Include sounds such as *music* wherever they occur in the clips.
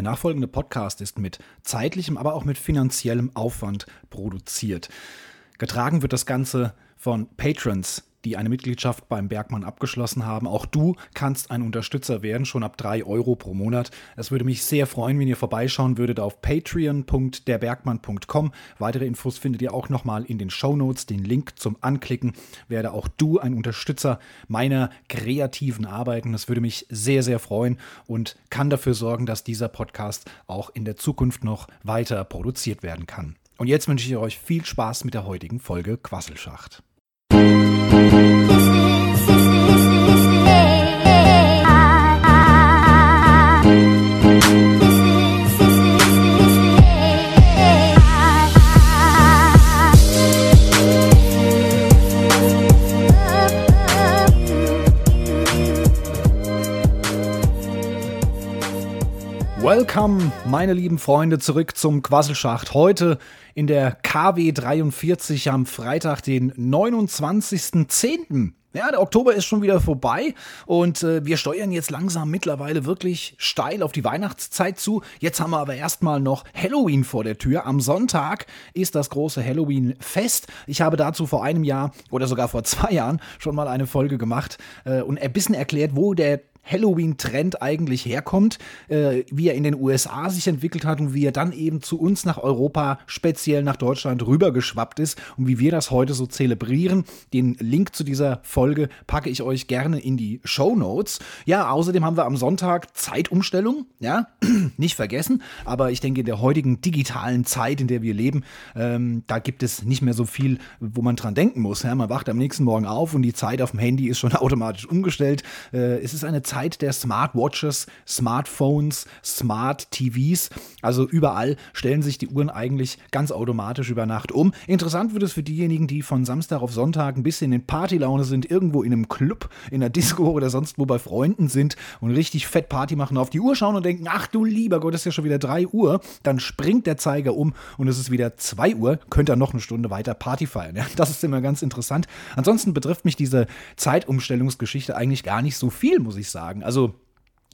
Der nachfolgende Podcast ist mit zeitlichem, aber auch mit finanziellem Aufwand produziert. Getragen wird das Ganze von Patrons, die eine Mitgliedschaft beim Bergmann abgeschlossen haben. Auch du kannst ein Unterstützer werden, schon ab 3 Euro pro Monat. Es würde mich sehr freuen, wenn ihr vorbeischauen würdet auf patreon.derbergmann.com. Weitere Infos findet ihr auch nochmal in den Show Notes. Den Link zum Anklicken werde auch du ein Unterstützer meiner kreativen Arbeiten. Das würde mich sehr, sehr freuen und kann dafür sorgen, dass dieser Podcast auch in der Zukunft noch weiter produziert werden kann. Und jetzt wünsche ich euch viel Spaß mit der heutigen Folge Quasselschacht. Welcome, meine lieben Freunde, zurück zum Quasselschacht. Heute in der KW 43 am Freitag, den 29.10. Ja, der Oktober ist schon wieder vorbei und äh, wir steuern jetzt langsam mittlerweile wirklich steil auf die Weihnachtszeit zu. Jetzt haben wir aber erstmal noch Halloween vor der Tür. Am Sonntag ist das große Halloween-Fest. Ich habe dazu vor einem Jahr oder sogar vor zwei Jahren schon mal eine Folge gemacht äh, und ein bisschen erklärt, wo der Halloween-Trend eigentlich herkommt, äh, wie er in den USA sich entwickelt hat und wie er dann eben zu uns nach Europa, speziell nach Deutschland rübergeschwappt ist und wie wir das heute so zelebrieren. Den Link zu dieser Folge packe ich euch gerne in die Show Notes. Ja, außerdem haben wir am Sonntag Zeitumstellung, ja, *clears throat* nicht vergessen, aber ich denke, in der heutigen digitalen Zeit, in der wir leben, ähm, da gibt es nicht mehr so viel, wo man dran denken muss. Ja? Man wacht am nächsten Morgen auf und die Zeit auf dem Handy ist schon *laughs* automatisch umgestellt. Äh, es ist eine Zeit, der Smartwatches, Smartphones, Smart TVs. Also überall stellen sich die Uhren eigentlich ganz automatisch über Nacht um. Interessant wird es für diejenigen, die von Samstag auf Sonntag ein bisschen in Partylaune sind, irgendwo in einem Club, in der Disco oder sonst wo bei Freunden sind und richtig fett Party machen, auf die Uhr schauen und denken, ach du lieber Gott, ist ja schon wieder 3 Uhr. Dann springt der Zeiger um und es ist wieder 2 Uhr, könnt ihr noch eine Stunde weiter Party feiern. Ja, das ist immer ganz interessant. Ansonsten betrifft mich diese Zeitumstellungsgeschichte eigentlich gar nicht so viel, muss ich sagen sagen. Also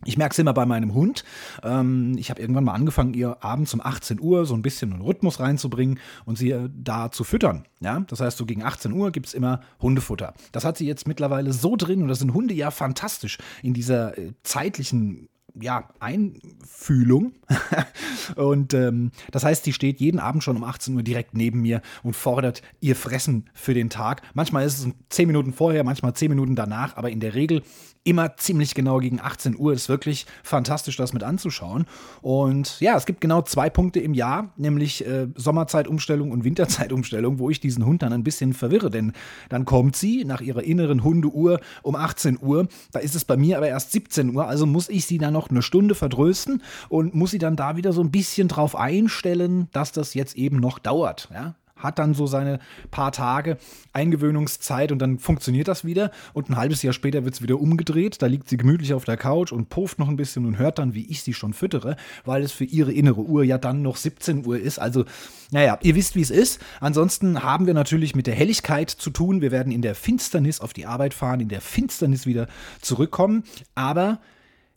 ich merke es immer bei meinem Hund. Ähm, ich habe irgendwann mal angefangen, ihr abends um 18 Uhr so ein bisschen einen Rhythmus reinzubringen und sie äh, da zu füttern. Ja? Das heißt, so gegen 18 Uhr gibt es immer Hundefutter. Das hat sie jetzt mittlerweile so drin und das sind Hunde ja fantastisch in dieser äh, zeitlichen ja, Einfühlung. *laughs* und ähm, das heißt, sie steht jeden Abend schon um 18 Uhr direkt neben mir und fordert ihr Fressen für den Tag. Manchmal ist es 10 Minuten vorher, manchmal 10 Minuten danach, aber in der Regel immer ziemlich genau gegen 18 Uhr. Ist wirklich fantastisch, das mit anzuschauen. Und ja, es gibt genau zwei Punkte im Jahr, nämlich äh, Sommerzeitumstellung und Winterzeitumstellung, wo ich diesen Hund dann ein bisschen verwirre. Denn dann kommt sie nach ihrer inneren Hundeuhr um 18 Uhr. Da ist es bei mir aber erst 17 Uhr, also muss ich sie dann noch eine Stunde vertrösten und muss sie dann da wieder so ein bisschen drauf einstellen, dass das jetzt eben noch dauert. Ja? hat dann so seine paar Tage Eingewöhnungszeit und dann funktioniert das wieder. Und ein halbes Jahr später wird es wieder umgedreht. Da liegt sie gemütlich auf der Couch und pufft noch ein bisschen und hört dann, wie ich sie schon füttere, weil es für ihre innere Uhr ja dann noch 17 Uhr ist. Also, naja, ihr wisst, wie es ist. Ansonsten haben wir natürlich mit der Helligkeit zu tun. Wir werden in der Finsternis auf die Arbeit fahren, in der Finsternis wieder zurückkommen. Aber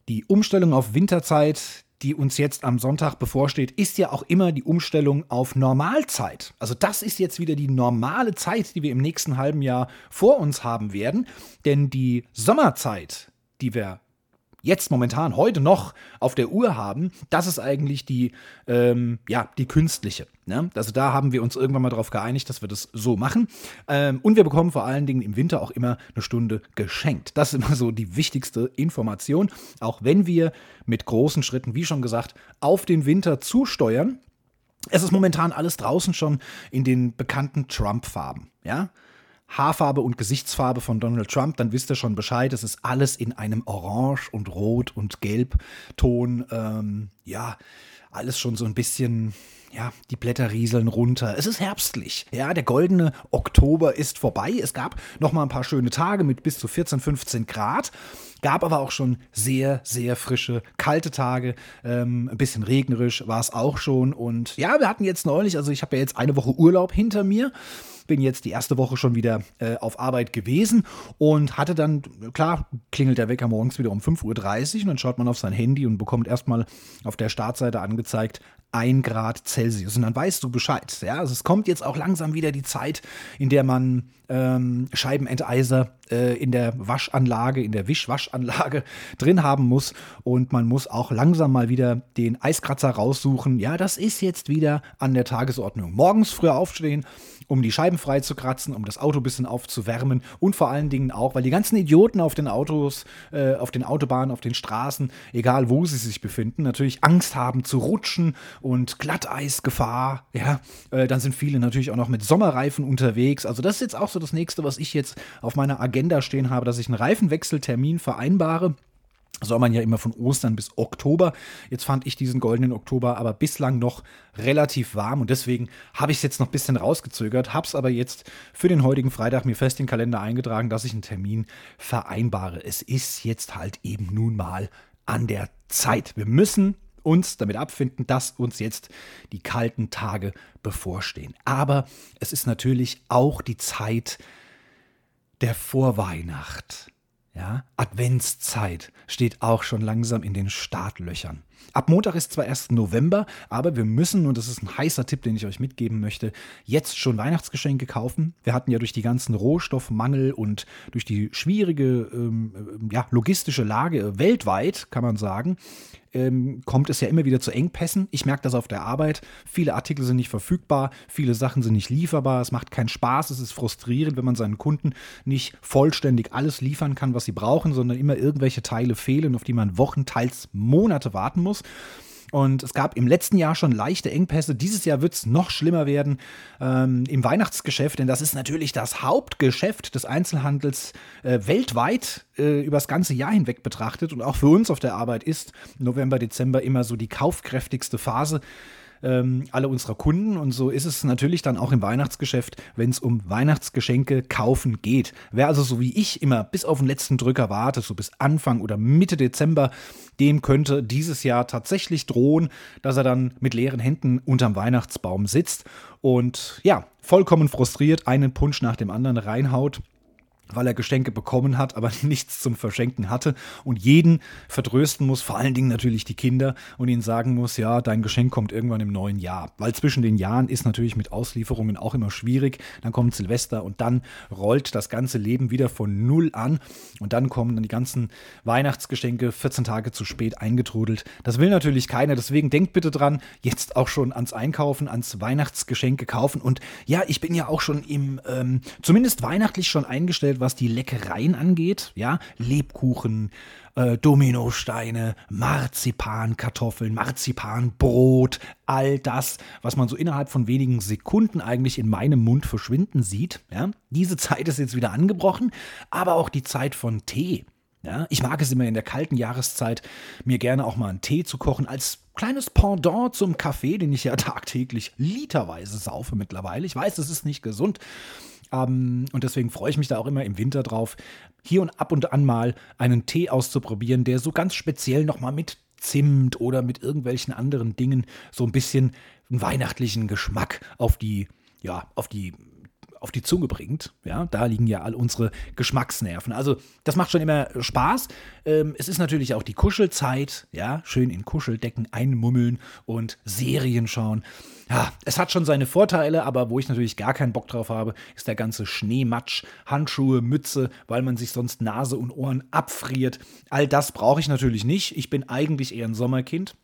die Umstellung auf Winterzeit, die uns jetzt am Sonntag bevorsteht, ist ja auch immer die Umstellung auf Normalzeit. Also das ist jetzt wieder die normale Zeit, die wir im nächsten halben Jahr vor uns haben werden. Denn die Sommerzeit, die wir jetzt momentan heute noch auf der Uhr haben, das ist eigentlich die, ähm, ja, die künstliche. Ne? Also da haben wir uns irgendwann mal darauf geeinigt, dass wir das so machen. Ähm, und wir bekommen vor allen Dingen im Winter auch immer eine Stunde geschenkt. Das ist immer so die wichtigste Information. Auch wenn wir mit großen Schritten, wie schon gesagt, auf den Winter zusteuern. Es ist momentan alles draußen schon in den bekannten Trump-Farben. Ja, Haarfarbe und Gesichtsfarbe von Donald Trump, dann wisst ihr schon Bescheid. Es ist alles in einem Orange und Rot und Gelbton. Ähm, ja, alles schon so ein bisschen, ja, die Blätter rieseln runter. Es ist herbstlich. Ja, der goldene Oktober ist vorbei. Es gab noch mal ein paar schöne Tage mit bis zu 14, 15 Grad. Gab aber auch schon sehr, sehr frische, kalte Tage. Ähm, ein bisschen regnerisch war es auch schon. Und ja, wir hatten jetzt neulich, also ich habe ja jetzt eine Woche Urlaub hinter mir. Bin jetzt die erste Woche schon wieder äh, auf Arbeit gewesen und hatte dann, klar, klingelt der Wecker morgens wieder um 5.30 Uhr und dann schaut man auf sein Handy und bekommt erstmal auf der Startseite angezeigt, 1 Grad Celsius. Und dann weißt du Bescheid. Ja? Also es kommt jetzt auch langsam wieder die Zeit, in der man ähm, Scheibenenteiser äh, in der Waschanlage, in der Wischwaschanlage *laughs* drin haben muss. Und man muss auch langsam mal wieder den Eiskratzer raussuchen. Ja, das ist jetzt wieder an der Tagesordnung. Morgens früher aufstehen, um die Scheiben frei zu kratzen, um das Auto ein bisschen aufzuwärmen und vor allen Dingen auch, weil die ganzen Idioten auf den Autos, äh, auf den Autobahnen, auf den Straßen, egal wo sie sich befinden, natürlich Angst haben zu rutschen und Glatteisgefahr. Ja, äh, dann sind viele natürlich auch noch mit Sommerreifen unterwegs. Also das ist jetzt auch so das nächste, was ich jetzt auf meiner Agenda stehen habe, dass ich einen Reifenwechseltermin vereinbare soll man ja immer von Ostern bis Oktober. Jetzt fand ich diesen goldenen Oktober aber bislang noch relativ warm und deswegen habe ich es jetzt noch ein bisschen rausgezögert, habe es aber jetzt für den heutigen Freitag mir fest in den Kalender eingetragen, dass ich einen Termin vereinbare. Es ist jetzt halt eben nun mal an der Zeit. Wir müssen uns damit abfinden, dass uns jetzt die kalten Tage bevorstehen. Aber es ist natürlich auch die Zeit der Vorweihnacht. Ja, Adventszeit steht auch schon langsam in den Startlöchern. Ab Montag ist zwar erst November, aber wir müssen, und das ist ein heißer Tipp, den ich euch mitgeben möchte, jetzt schon Weihnachtsgeschenke kaufen. Wir hatten ja durch die ganzen Rohstoffmangel und durch die schwierige ähm, ja, logistische Lage weltweit, kann man sagen, ähm, kommt es ja immer wieder zu Engpässen. Ich merke das auf der Arbeit. Viele Artikel sind nicht verfügbar, viele Sachen sind nicht lieferbar. Es macht keinen Spaß, es ist frustrierend, wenn man seinen Kunden nicht vollständig alles liefern kann, was sie brauchen, sondern immer irgendwelche Teile fehlen, auf die man Wochen, teils Monate warten muss. Und es gab im letzten Jahr schon leichte Engpässe. Dieses Jahr wird es noch schlimmer werden ähm, im Weihnachtsgeschäft, denn das ist natürlich das Hauptgeschäft des Einzelhandels äh, weltweit äh, über das ganze Jahr hinweg betrachtet. Und auch für uns auf der Arbeit ist November, Dezember immer so die kaufkräftigste Phase ähm, alle unserer Kunden. Und so ist es natürlich dann auch im Weihnachtsgeschäft, wenn es um Weihnachtsgeschenke kaufen geht. Wer also so wie ich immer bis auf den letzten Drücker wartet, so bis Anfang oder Mitte Dezember, dem könnte dieses Jahr tatsächlich drohen, dass er dann mit leeren Händen unterm Weihnachtsbaum sitzt und ja, vollkommen frustriert einen Punsch nach dem anderen reinhaut weil er Geschenke bekommen hat, aber *laughs* nichts zum Verschenken hatte und jeden vertrösten muss, vor allen Dingen natürlich die Kinder und ihnen sagen muss, ja, dein Geschenk kommt irgendwann im neuen Jahr. Weil zwischen den Jahren ist natürlich mit Auslieferungen auch immer schwierig. Dann kommt Silvester und dann rollt das ganze Leben wieder von Null an und dann kommen dann die ganzen Weihnachtsgeschenke 14 Tage zu spät eingetrudelt. Das will natürlich keiner, deswegen denkt bitte dran, jetzt auch schon ans Einkaufen, ans Weihnachtsgeschenke kaufen und ja, ich bin ja auch schon im, ähm, zumindest weihnachtlich schon eingestellt, was die Leckereien angeht. Ja, Lebkuchen, äh, Dominosteine, Marzipankartoffeln, Marzipanbrot, all das, was man so innerhalb von wenigen Sekunden eigentlich in meinem Mund verschwinden sieht. Ja, diese Zeit ist jetzt wieder angebrochen, aber auch die Zeit von Tee. Ja, ich mag es immer in der kalten Jahreszeit, mir gerne auch mal einen Tee zu kochen, als kleines Pendant zum Kaffee, den ich ja *laughs* tagtäglich literweise saufe mittlerweile. Ich weiß, es ist nicht gesund, ähm, und deswegen freue ich mich da auch immer im Winter drauf, hier und ab und an mal einen Tee auszuprobieren, der so ganz speziell nochmal mit Zimt oder mit irgendwelchen anderen Dingen so ein bisschen einen weihnachtlichen Geschmack auf die, ja, auf die auf die Zunge bringt. Ja, da liegen ja all unsere Geschmacksnerven. Also das macht schon immer Spaß. Ähm, es ist natürlich auch die Kuschelzeit. Ja, schön in Kuscheldecken einmummeln und Serien schauen. Ja, es hat schon seine Vorteile, aber wo ich natürlich gar keinen Bock drauf habe, ist der ganze Schneematsch, Handschuhe, Mütze, weil man sich sonst Nase und Ohren abfriert. All das brauche ich natürlich nicht. Ich bin eigentlich eher ein Sommerkind.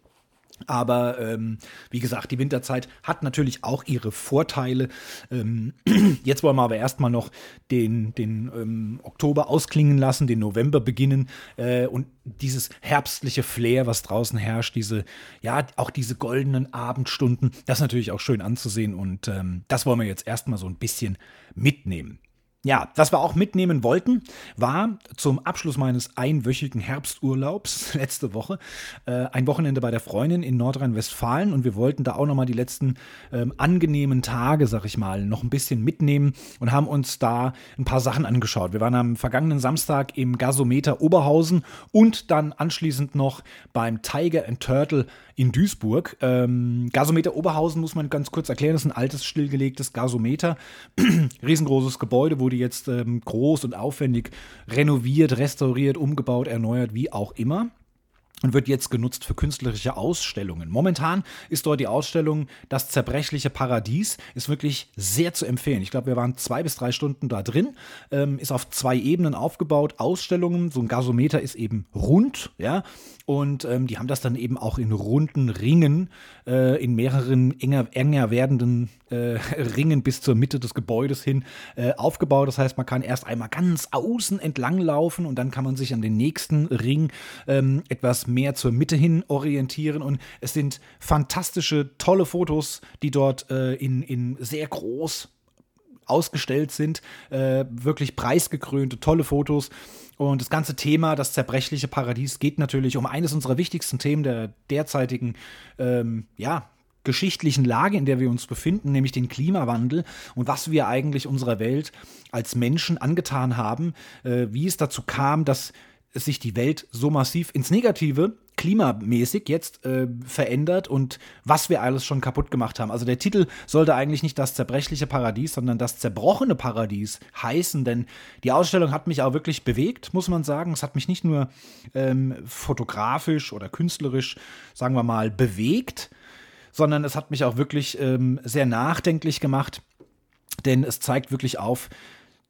Aber ähm, wie gesagt, die Winterzeit hat natürlich auch ihre Vorteile. Ähm, *clears throat* jetzt wollen wir aber erstmal noch den, den ähm, Oktober ausklingen lassen, den November beginnen äh, und dieses herbstliche Flair, was draußen herrscht, diese, ja, auch diese goldenen Abendstunden, das ist natürlich auch schön anzusehen und ähm, das wollen wir jetzt erstmal so ein bisschen mitnehmen. Ja, was wir auch mitnehmen wollten, war zum Abschluss meines einwöchigen Herbsturlaubs *laughs* letzte Woche äh, ein Wochenende bei der Freundin in Nordrhein-Westfalen und wir wollten da auch nochmal die letzten ähm, angenehmen Tage, sag ich mal, noch ein bisschen mitnehmen und haben uns da ein paar Sachen angeschaut. Wir waren am vergangenen Samstag im Gasometer Oberhausen und dann anschließend noch beim Tiger and Turtle in Duisburg. Ähm, Gasometer Oberhausen muss man ganz kurz erklären, das ist ein altes, stillgelegtes Gasometer. *clears throat* Riesengroßes Gebäude, wurde jetzt ähm, groß und aufwendig renoviert, restauriert, umgebaut, erneuert, wie auch immer und wird jetzt genutzt für künstlerische Ausstellungen. Momentan ist dort die Ausstellung Das zerbrechliche Paradies, ist wirklich sehr zu empfehlen. Ich glaube, wir waren zwei bis drei Stunden da drin, ähm, ist auf zwei Ebenen aufgebaut, Ausstellungen, so ein Gasometer ist eben rund, ja, und ähm, die haben das dann eben auch in runden Ringen, äh, in mehreren enger, enger werdenden äh, *laughs* Ringen bis zur Mitte des Gebäudes hin äh, aufgebaut. Das heißt, man kann erst einmal ganz außen entlang laufen und dann kann man sich an den nächsten Ring ähm, etwas mehr zur Mitte hin orientieren. Und es sind fantastische, tolle Fotos, die dort äh, in, in sehr groß ausgestellt sind. Äh, wirklich preisgekrönte, tolle Fotos. Und das ganze Thema, das zerbrechliche Paradies, geht natürlich um eines unserer wichtigsten Themen der derzeitigen, ähm, ja, geschichtlichen Lage, in der wir uns befinden, nämlich den Klimawandel und was wir eigentlich unserer Welt als Menschen angetan haben, äh, wie es dazu kam, dass sich die Welt so massiv ins Negative klimamäßig jetzt äh, verändert und was wir alles schon kaputt gemacht haben. Also der Titel sollte eigentlich nicht das zerbrechliche Paradies, sondern das zerbrochene Paradies heißen, denn die Ausstellung hat mich auch wirklich bewegt, muss man sagen. Es hat mich nicht nur ähm, fotografisch oder künstlerisch, sagen wir mal, bewegt, sondern es hat mich auch wirklich ähm, sehr nachdenklich gemacht, denn es zeigt wirklich auf,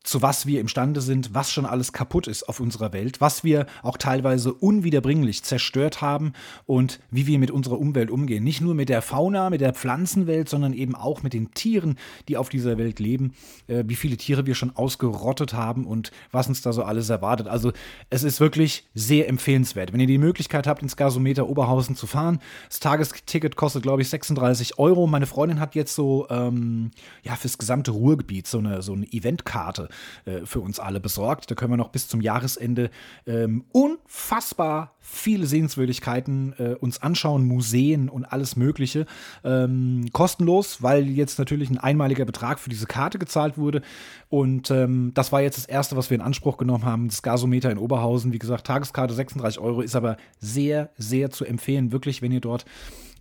zu was wir imstande sind, was schon alles kaputt ist auf unserer Welt, was wir auch teilweise unwiederbringlich zerstört haben und wie wir mit unserer Umwelt umgehen. Nicht nur mit der Fauna, mit der Pflanzenwelt, sondern eben auch mit den Tieren, die auf dieser Welt leben, äh, wie viele Tiere wir schon ausgerottet haben und was uns da so alles erwartet. Also es ist wirklich sehr empfehlenswert. Wenn ihr die Möglichkeit habt, ins Gasometer Oberhausen zu fahren, das Tagesticket kostet, glaube ich, 36 Euro. Meine Freundin hat jetzt so, ähm, ja, fürs gesamte Ruhrgebiet so eine, so eine Eventkarte äh, für uns alle besorgt. Da können wir noch bis zum Jahresende ähm, unfassbar viele Sehenswürdigkeiten äh, uns anschauen, Museen und alles Mögliche. Ähm, kostenlos, weil jetzt natürlich ein einmaliger Betrag für diese Karte gezahlt wurde. Und ähm, das war jetzt das Erste, was wir in Anspruch genommen haben. Das Gasometer in Oberhausen. Wie gesagt, Tageskarte 36 Euro ist aber sehr, sehr zu empfehlen. Wirklich, wenn ihr dort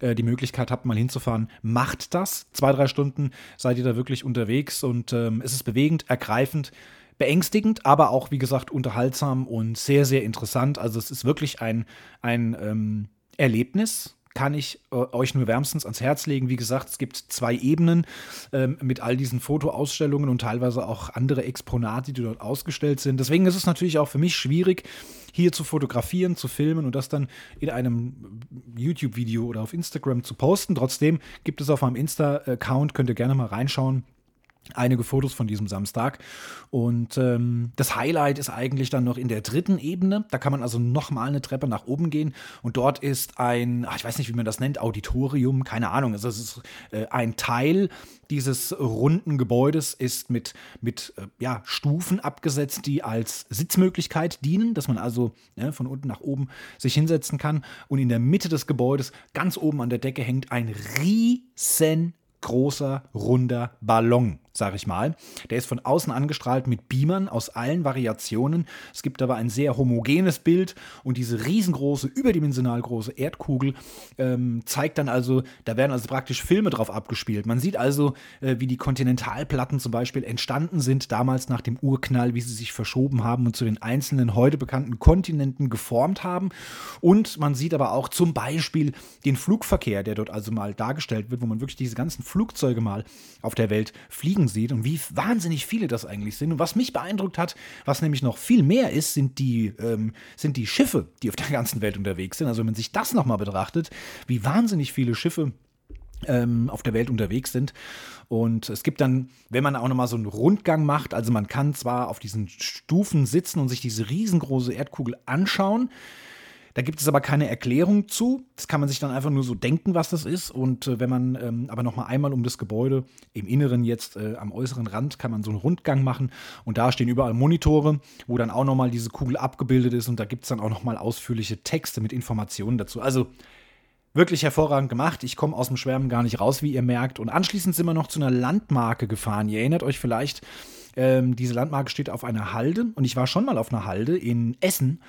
äh, die Möglichkeit habt, mal hinzufahren, macht das. Zwei, drei Stunden seid ihr da wirklich unterwegs und ähm, es ist bewegend, ergreifend beängstigend, aber auch, wie gesagt, unterhaltsam und sehr, sehr interessant. Also es ist wirklich ein, ein ähm, Erlebnis, kann ich äh, euch nur wärmstens ans Herz legen. Wie gesagt, es gibt zwei Ebenen ähm, mit all diesen Fotoausstellungen und teilweise auch andere Exponate, die dort ausgestellt sind. Deswegen ist es natürlich auch für mich schwierig, hier zu fotografieren, zu filmen und das dann in einem YouTube-Video oder auf Instagram zu posten. Trotzdem gibt es auf meinem Insta-Account, könnt ihr gerne mal reinschauen einige Fotos von diesem Samstag. Und ähm, das Highlight ist eigentlich dann noch in der dritten Ebene. Da kann man also nochmal eine Treppe nach oben gehen. Und dort ist ein, ach, ich weiß nicht, wie man das nennt, Auditorium, keine Ahnung. Also es ist äh, ein Teil dieses runden Gebäudes ist mit, mit äh, ja, Stufen abgesetzt, die als Sitzmöglichkeit dienen, dass man also ja, von unten nach oben sich hinsetzen kann. Und in der Mitte des Gebäudes, ganz oben an der Decke, hängt ein riesen großer, runder Ballon sage ich mal. Der ist von außen angestrahlt mit Beamern aus allen Variationen. Es gibt aber ein sehr homogenes Bild und diese riesengroße, überdimensional große Erdkugel ähm, zeigt dann also, da werden also praktisch Filme drauf abgespielt. Man sieht also, äh, wie die Kontinentalplatten zum Beispiel entstanden sind, damals nach dem Urknall, wie sie sich verschoben haben und zu den einzelnen heute bekannten Kontinenten geformt haben. Und man sieht aber auch zum Beispiel den Flugverkehr, der dort also mal dargestellt wird, wo man wirklich diese ganzen Flugzeuge mal auf der Welt fliegen Augen sieht und wie wahnsinnig viele das eigentlich sind. Und was mich beeindruckt hat, was nämlich noch viel mehr ist, sind die, ähm, sind die Schiffe, die auf der ganzen Welt unterwegs sind. Also wenn man sich das nochmal betrachtet, wie wahnsinnig viele Schiffe ähm, auf der Welt unterwegs sind. Und es gibt dann, wenn man auch nochmal so einen Rundgang macht, also man kann zwar auf diesen Stufen sitzen und sich diese riesengroße Erdkugel anschauen, Da gibt es aber keine Erklärung zu. Das kann man sich dann einfach nur so denken, was das ist. Und äh, wenn man ähm, aber noch mal einmal um das Gebäude im Inneren jetzt äh, am äußeren Rand kann man so einen Rundgang machen und da stehen überall Monitore, wo dann auch noch mal diese Kugel abgebildet ist und da gibt es dann auch noch mal ausführliche Texte mit Informationen dazu. Also wirklich hervorragend gemacht. Ich komme aus dem Schwärmen gar nicht raus, wie ihr merkt. Und anschließend sind wir noch zu einer Landmarke gefahren. Ihr erinnert euch vielleicht, ähm, diese Landmarke steht auf einer Halde und ich war schon mal auf einer Halde in Essen.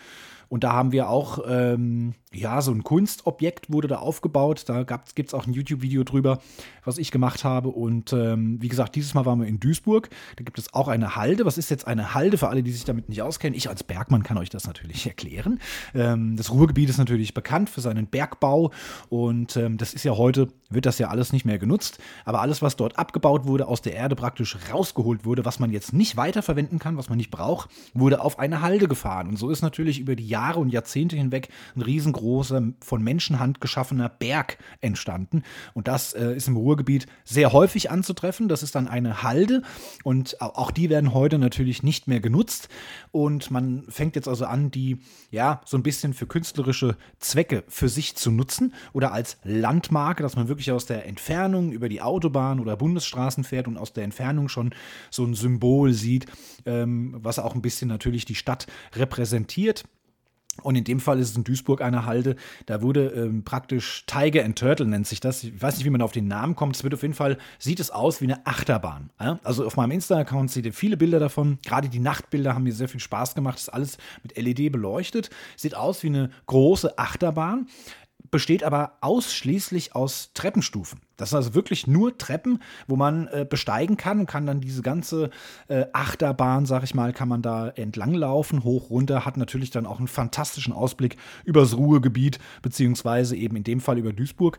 Und da haben wir auch ähm, ja, so ein Kunstobjekt wurde da aufgebaut. Da gibt es auch ein YouTube-Video drüber, was ich gemacht habe. Und ähm, wie gesagt, dieses Mal waren wir in Duisburg. Da gibt es auch eine Halde. Was ist jetzt eine Halde für alle, die sich damit nicht auskennen? Ich als Bergmann kann euch das natürlich *laughs* erklären. Ähm, das Ruhrgebiet ist natürlich bekannt für seinen Bergbau. Und ähm, das ist ja heute, wird das ja alles nicht mehr genutzt. Aber alles, was dort abgebaut wurde, aus der Erde praktisch rausgeholt wurde, was man jetzt nicht weiterverwenden kann, was man nicht braucht, wurde auf eine Halde gefahren. Und so ist natürlich über die Jahre und Jahrzehnte hinweg ein riesengroßer großer, von Menschenhand geschaffener Berg entstanden. Und das äh, ist im Ruhrgebiet sehr häufig anzutreffen. Das ist dann eine Halde und auch die werden heute natürlich nicht mehr genutzt. Und man fängt jetzt also an, die ja so ein bisschen für künstlerische Zwecke für sich zu nutzen oder als Landmarke, dass man wirklich aus der Entfernung über die Autobahn oder Bundesstraßen fährt und aus der Entfernung schon so ein Symbol sieht, ähm, was auch ein bisschen natürlich die Stadt repräsentiert. Und in dem Fall ist es in Duisburg eine Halde. Da wurde ähm, praktisch Tiger and Turtle nennt sich das. Ich weiß nicht, wie man auf den Namen kommt. Es wird auf jeden Fall, sieht es aus wie eine Achterbahn. Ja? Also auf meinem Insta-Account seht ihr viele Bilder davon. Gerade die Nachtbilder haben mir sehr viel Spaß gemacht. Das ist alles mit LED beleuchtet. Sieht aus wie eine große Achterbahn besteht aber ausschließlich aus Treppenstufen. Das sind also wirklich nur Treppen, wo man äh, besteigen kann und kann dann diese ganze äh, Achterbahn, sag ich mal, kann man da entlang laufen, hoch, runter, hat natürlich dann auch einen fantastischen Ausblick übers Ruhegebiet, beziehungsweise eben in dem Fall über Duisburg.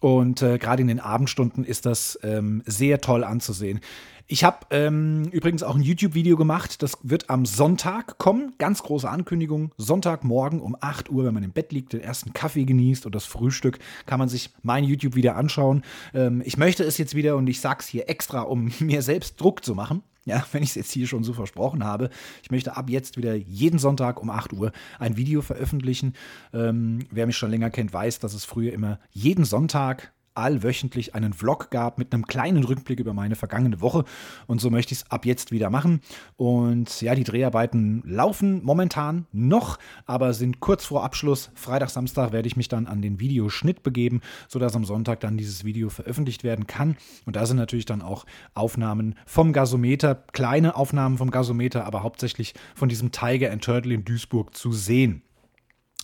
Und äh, gerade in den Abendstunden ist das ähm, sehr toll anzusehen. Ich habe ähm, übrigens auch ein YouTube-Video gemacht, das wird am Sonntag kommen. Ganz große Ankündigung. Sonntagmorgen um 8 Uhr, wenn man im Bett liegt, den ersten Kaffee genießt und das Frühstück, kann man sich mein YouTube wieder anschauen. Ähm, ich möchte es jetzt wieder und ich sage es hier extra, um *laughs* mir selbst Druck zu machen. Ja, *laughs* wenn ich es jetzt hier schon so versprochen habe. Ich möchte ab jetzt wieder jeden Sonntag um 8 Uhr ein Video veröffentlichen. Ähm, wer mich schon länger kennt, weiß, dass es früher immer jeden Sonntag allwöchentlich einen Vlog gab mit einem kleinen Rückblick über meine vergangene Woche. Und so möchte ich es ab jetzt wieder machen. Und ja, die Dreharbeiten laufen momentan noch, aber sind kurz vor Abschluss. Freitag, Samstag werde ich mich dann an den Videoschnitt begeben, sodass am Sonntag dann dieses Video veröffentlicht werden kann. Und da sind natürlich dann auch Aufnahmen vom Gasometer, kleine Aufnahmen vom Gasometer, aber hauptsächlich von diesem Tiger and Turtle in Duisburg zu sehen.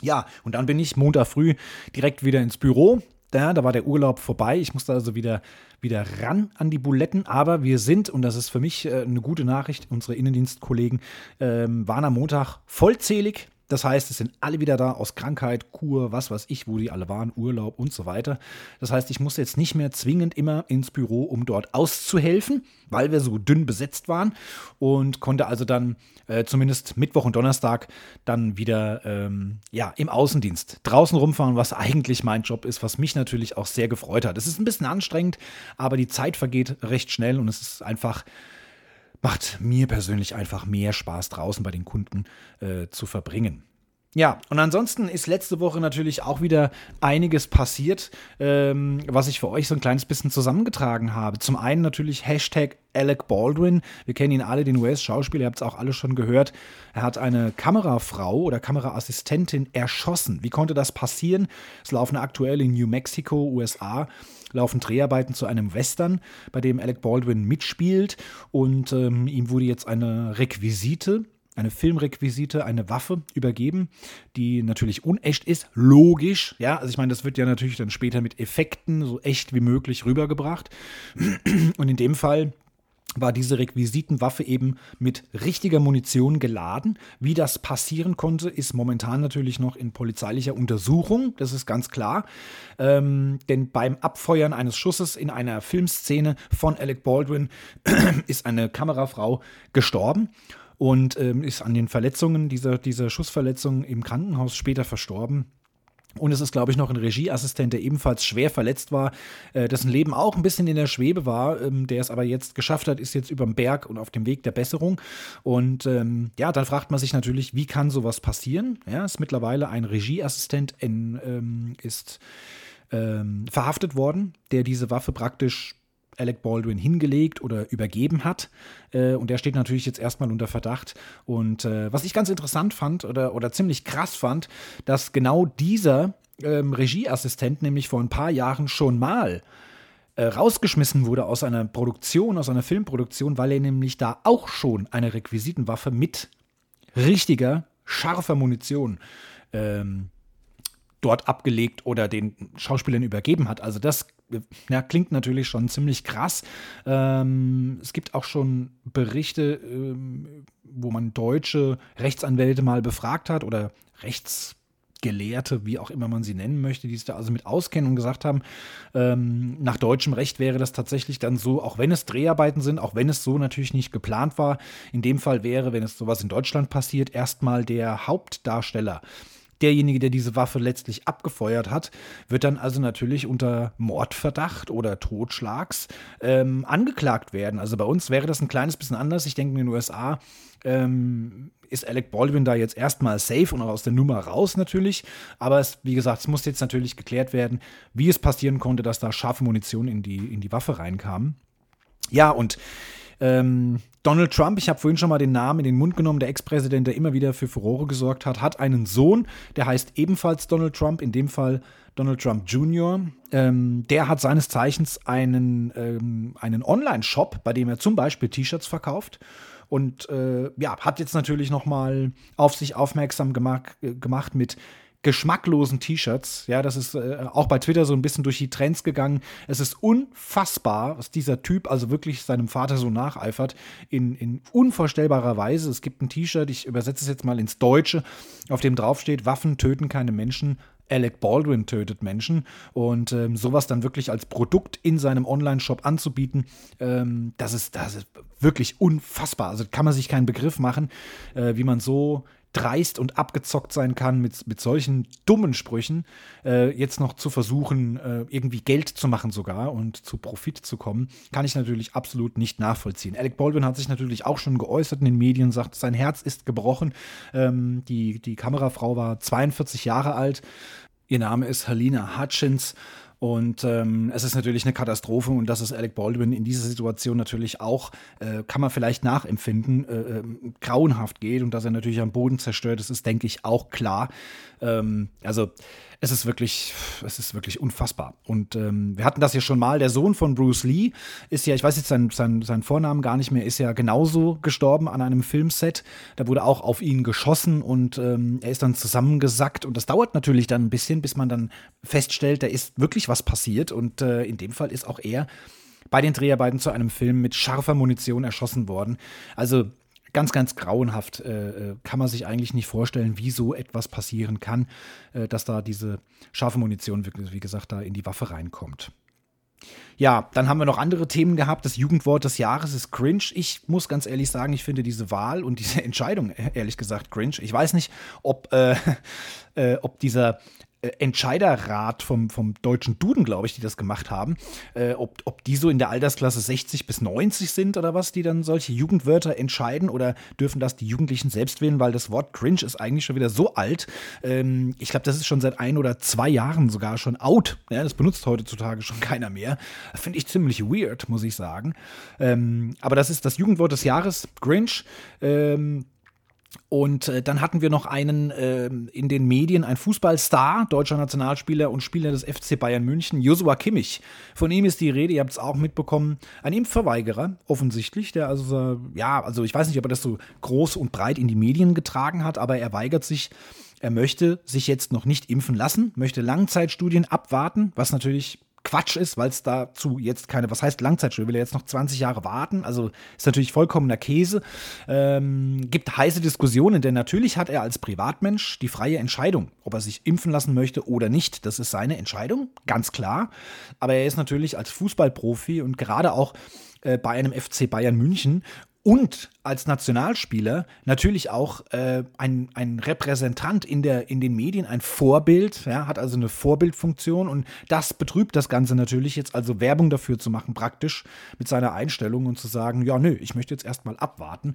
Ja, und dann bin ich Montag früh direkt wieder ins Büro da, da war der Urlaub vorbei. Ich musste also wieder, wieder ran an die Buletten. Aber wir sind, und das ist für mich äh, eine gute Nachricht, unsere Innendienstkollegen ähm, waren am Montag vollzählig. Das heißt, es sind alle wieder da aus Krankheit, Kur, was weiß ich, wo die alle waren, Urlaub und so weiter. Das heißt, ich musste jetzt nicht mehr zwingend immer ins Büro, um dort auszuhelfen, weil wir so dünn besetzt waren und konnte also dann äh, zumindest Mittwoch und Donnerstag dann wieder ähm, ja, im Außendienst draußen rumfahren, was eigentlich mein Job ist, was mich natürlich auch sehr gefreut hat. Es ist ein bisschen anstrengend, aber die Zeit vergeht recht schnell und es ist einfach macht mir persönlich einfach mehr Spaß, draußen bei den Kunden äh, zu verbringen. Ja, und ansonsten ist letzte Woche natürlich auch wieder einiges passiert, ähm, was ich für euch so ein kleines bisschen zusammengetragen habe. Zum einen natürlich Hashtag Alec Baldwin. Wir kennen ihn alle, den US-Schauspieler, ihr habt es auch alle schon gehört. Er hat eine Kamerafrau oder Kameraassistentin erschossen. Wie konnte das passieren? Es laufen aktuell in New Mexico, USA, laufen Dreharbeiten zu einem Western, bei dem Alec Baldwin mitspielt und ähm, ihm wurde jetzt eine Requisite eine Filmrequisite, eine Waffe übergeben, die natürlich unecht ist, logisch. Ja, also ich meine, das wird ja natürlich dann später mit Effekten so echt wie möglich rübergebracht. Und in dem Fall war diese Requisitenwaffe eben mit richtiger Munition geladen. Wie das passieren konnte, ist momentan natürlich noch in polizeilicher Untersuchung, das ist ganz klar. Ähm, denn beim Abfeuern eines Schusses in einer Filmszene von Alec Baldwin *clears throat* ist eine Kamerafrau gestorben und ähm, ist an den Verletzungen dieser, dieser Schussverletzungen im Krankenhaus später verstorben. Und es ist, glaube ich, noch ein Regieassistent, der ebenfalls schwer verletzt war, äh, dessen Leben auch ein bisschen in der Schwebe war, ähm, der es aber jetzt geschafft hat, ist jetzt überm Berg und auf dem Weg der Besserung. Und ähm, ja, dann fragt man sich natürlich, wie kann sowas passieren? Ja, ist mittlerweile ein Regieassistent in, ähm, ist ähm, verhaftet worden, der diese Waffe praktisch Alec Baldwin hingelegt oder übergeben hat. Äh, und der steht natürlich jetzt erstmal unter Verdacht. Und äh, was ich ganz interessant fand oder, oder ziemlich krass fand, dass genau dieser ähm, Regieassistent nämlich vor ein paar Jahren schon mal äh, rausgeschmissen wurde aus einer Produktion, aus einer Filmproduktion, weil er nämlich da auch schon eine Requisitenwaffe mit richtiger, scharfer Munition ähm, dort abgelegt oder den Schauspielern übergeben hat. Also das ja, klingt natürlich schon ziemlich krass. Ähm, es gibt auch schon Berichte, ähm, wo man deutsche Rechtsanwälte mal befragt hat oder Rechtsgelehrte, wie auch immer man sie nennen möchte, die sich da also mit auskennen und gesagt haben, ähm, nach deutschem Recht wäre das tatsächlich dann so, auch wenn es Dreharbeiten sind, auch wenn es so natürlich nicht geplant war. In dem Fall wäre, wenn es sowas in Deutschland passiert, erstmal der Hauptdarsteller derjenige, der diese Waffe letztlich abgefeuert hat, wird dann also natürlich unter Mordverdacht oder Totschlags ähm, angeklagt werden. Also bei uns wäre das ein kleines bisschen anders. Ich denke, in den USA ähm, ist Alec Baldwin da jetzt erstmal safe und auch aus der Nummer raus natürlich. Aber es, wie gesagt, es muss jetzt natürlich geklärt werden, wie es passieren konnte, dass da scharfe Munition in die, in die Waffe reinkam. Ja, und ähm, Donald Trump, ich habe vorhin schon mal den Namen in den Mund genommen, der Ex-Präsident, der immer wieder für Furore gesorgt hat, hat einen Sohn, der heißt ebenfalls Donald Trump, in dem Fall Donald Trump Jr. Ähm, der hat seines Zeichens einen, ähm, einen Online-Shop, bei dem er zum Beispiel T-Shirts verkauft und äh, ja, hat jetzt natürlich noch mal auf sich aufmerksam gemacht, äh, gemacht mit geschmacklosen T-Shirts. Ja, das ist äh, auch bei Twitter so ein bisschen durch die Trends gegangen. Es ist unfassbar, was dieser Typ also wirklich seinem Vater so nacheifert, in, in unvorstellbarer Weise. Es gibt ein T-Shirt, ich übersetze es jetzt mal ins Deutsche, auf dem draufsteht, Waffen töten keine Menschen, Alec Baldwin tötet Menschen und ähm, sowas dann wirklich als Produkt in seinem Online-Shop anzubieten, ähm, das, ist, das ist wirklich unfassbar. Also kann man sich keinen Begriff machen, äh, wie man so dreist und abgezockt sein kann mit, mit solchen dummen Sprüchen, äh, jetzt noch zu versuchen, äh, irgendwie Geld zu machen sogar und zu Profit zu kommen, kann ich natürlich absolut nicht nachvollziehen. Alec Baldwin hat sich natürlich auch schon geäußert in den Medien, sagt, sein Herz ist gebrochen. Ähm, die, die Kamerafrau war 42 Jahre alt. Ihr Name ist Helena Hutchins und ähm, es ist natürlich eine Katastrophe und dass es Alec Baldwin in dieser Situation natürlich auch, äh, kann man vielleicht nachempfinden, äh, äh, grauenhaft geht und dass er natürlich am Boden zerstört ist, ist, denke ich, auch klar. Ähm, also es ist wirklich, es ist wirklich unfassbar. Und ähm, wir hatten das ja schon mal. Der Sohn von Bruce Lee ist ja, ich weiß jetzt seinen sein, sein Vornamen gar nicht mehr, ist ja genauso gestorben an einem Filmset. Da wurde auch auf ihn geschossen und ähm, er ist dann zusammengesackt. Und das dauert natürlich dann ein bisschen, bis man dann feststellt, da ist wirklich was passiert. Und äh, in dem Fall ist auch er bei den Dreharbeiten zu einem Film mit scharfer Munition erschossen worden. Also ganz, ganz grauenhaft. Äh, äh, kann man sich eigentlich nicht vorstellen, wie so etwas passieren kann, äh, dass da diese scharfe Munition, wirklich, wie gesagt, da in die Waffe reinkommt. Ja, dann haben wir noch andere Themen gehabt. Das Jugendwort des Jahres ist cringe. Ich muss ganz ehrlich sagen, ich finde diese Wahl und diese *laughs* Entscheidung, ehrlich gesagt, cringe. Ich weiß nicht, ob, äh, *laughs* äh, ob dieser Entscheiderrat vom, vom deutschen Duden, glaube ich, die das gemacht haben, äh, ob, ob die so in der Altersklasse 60 bis 90 sind oder was, die dann solche Jugendwörter entscheiden oder dürfen das die Jugendlichen selbst wählen, weil das Wort cringe ist eigentlich schon wieder so alt. Ähm, ich glaube, das ist schon seit ein oder zwei Jahren sogar schon out. Ja, das benutzt heutzutage schon keiner mehr. Finde ich ziemlich weird, muss ich sagen. Ähm, aber das ist das Jugendwort des Jahres, cringe. Ähm, und äh, dann hatten wir noch einen äh, in den Medien, ein Fußballstar, deutscher Nationalspieler und Spieler des FC Bayern München, Josua Kimmich. Von ihm ist die Rede, ihr habt es auch mitbekommen, ein Impfverweigerer, offensichtlich, der also, ja, also ich weiß nicht, ob er das so groß und breit in die Medien getragen hat, aber er weigert sich, er möchte sich jetzt noch nicht impfen lassen, möchte Langzeitstudien abwarten, was natürlich Quatsch ist, weil es dazu jetzt keine, was heißt Langzeitstudie, will er jetzt noch 20 Jahre warten, also ist natürlich vollkommener Käse. Ähm, gibt heiße Diskussionen, denn natürlich hat er als Privatmensch die freie Entscheidung, ob er sich impfen lassen möchte oder nicht. Das ist seine Entscheidung, ganz klar. Aber er ist natürlich als Fußballprofi und gerade auch äh, bei einem FC Bayern München und als Nationalspieler natürlich auch äh, ein, ein Repräsentant in, der, in den Medien, ein Vorbild, ja, hat also eine Vorbildfunktion und das betrübt das Ganze natürlich jetzt also Werbung dafür zu machen, praktisch mit seiner Einstellung und zu sagen, ja, nö, ich möchte jetzt erstmal abwarten.